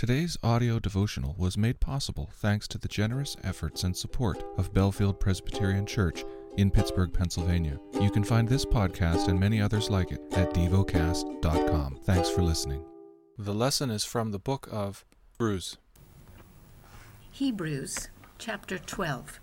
Today's audio devotional was made possible thanks to the generous efforts and support of Bellefield Presbyterian Church in Pittsburgh, Pennsylvania. You can find this podcast and many others like it at devocast.com. Thanks for listening. The lesson is from the book of Hebrews. Hebrews chapter 12.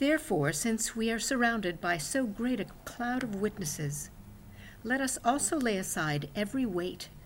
Therefore, since we are surrounded by so great a cloud of witnesses, let us also lay aside every weight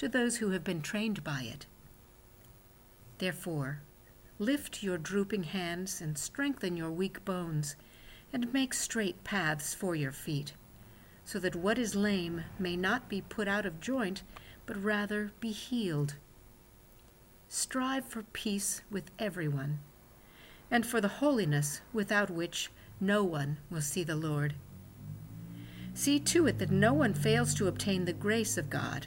to those who have been trained by it. Therefore, lift your drooping hands and strengthen your weak bones, and make straight paths for your feet, so that what is lame may not be put out of joint, but rather be healed. Strive for peace with everyone, and for the holiness without which no one will see the Lord. See to it that no one fails to obtain the grace of God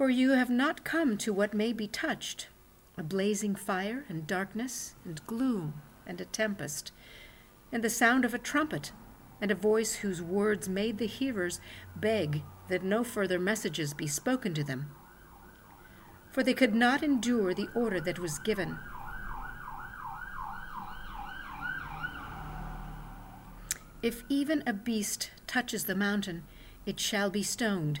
For you have not come to what may be touched a blazing fire, and darkness, and gloom, and a tempest, and the sound of a trumpet, and a voice whose words made the hearers beg that no further messages be spoken to them. For they could not endure the order that was given. If even a beast touches the mountain, it shall be stoned.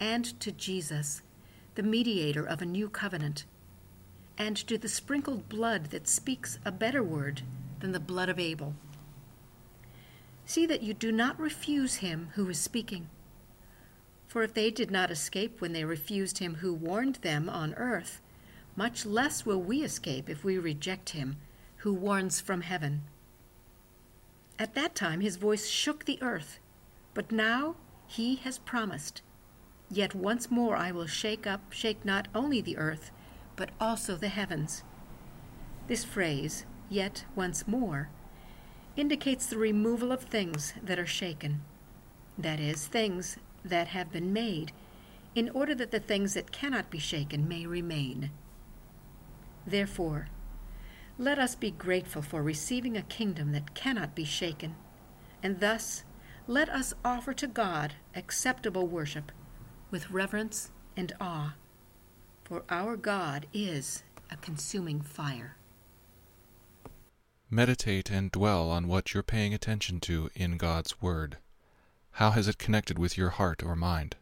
and to Jesus, the mediator of a new covenant, and to the sprinkled blood that speaks a better word than the blood of Abel. See that you do not refuse him who is speaking. For if they did not escape when they refused him who warned them on earth, much less will we escape if we reject him who warns from heaven. At that time his voice shook the earth, but now he has promised Yet once more I will shake up, shake not only the earth, but also the heavens. This phrase, yet once more, indicates the removal of things that are shaken, that is, things that have been made, in order that the things that cannot be shaken may remain. Therefore, let us be grateful for receiving a kingdom that cannot be shaken, and thus let us offer to God acceptable worship with reverence and awe, for our God is a consuming fire. Meditate and dwell on what you're paying attention to in God's Word. How has it connected with your heart or mind?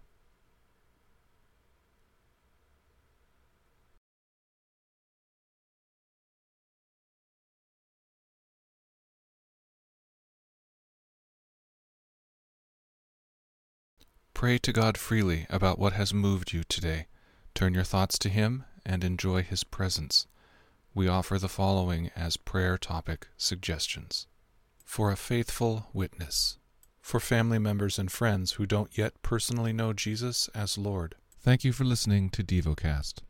Pray to God freely about what has moved you today. Turn your thoughts to Him and enjoy His presence. We offer the following as prayer topic suggestions For a faithful witness, for family members and friends who don't yet personally know Jesus as Lord. Thank you for listening to DevoCast.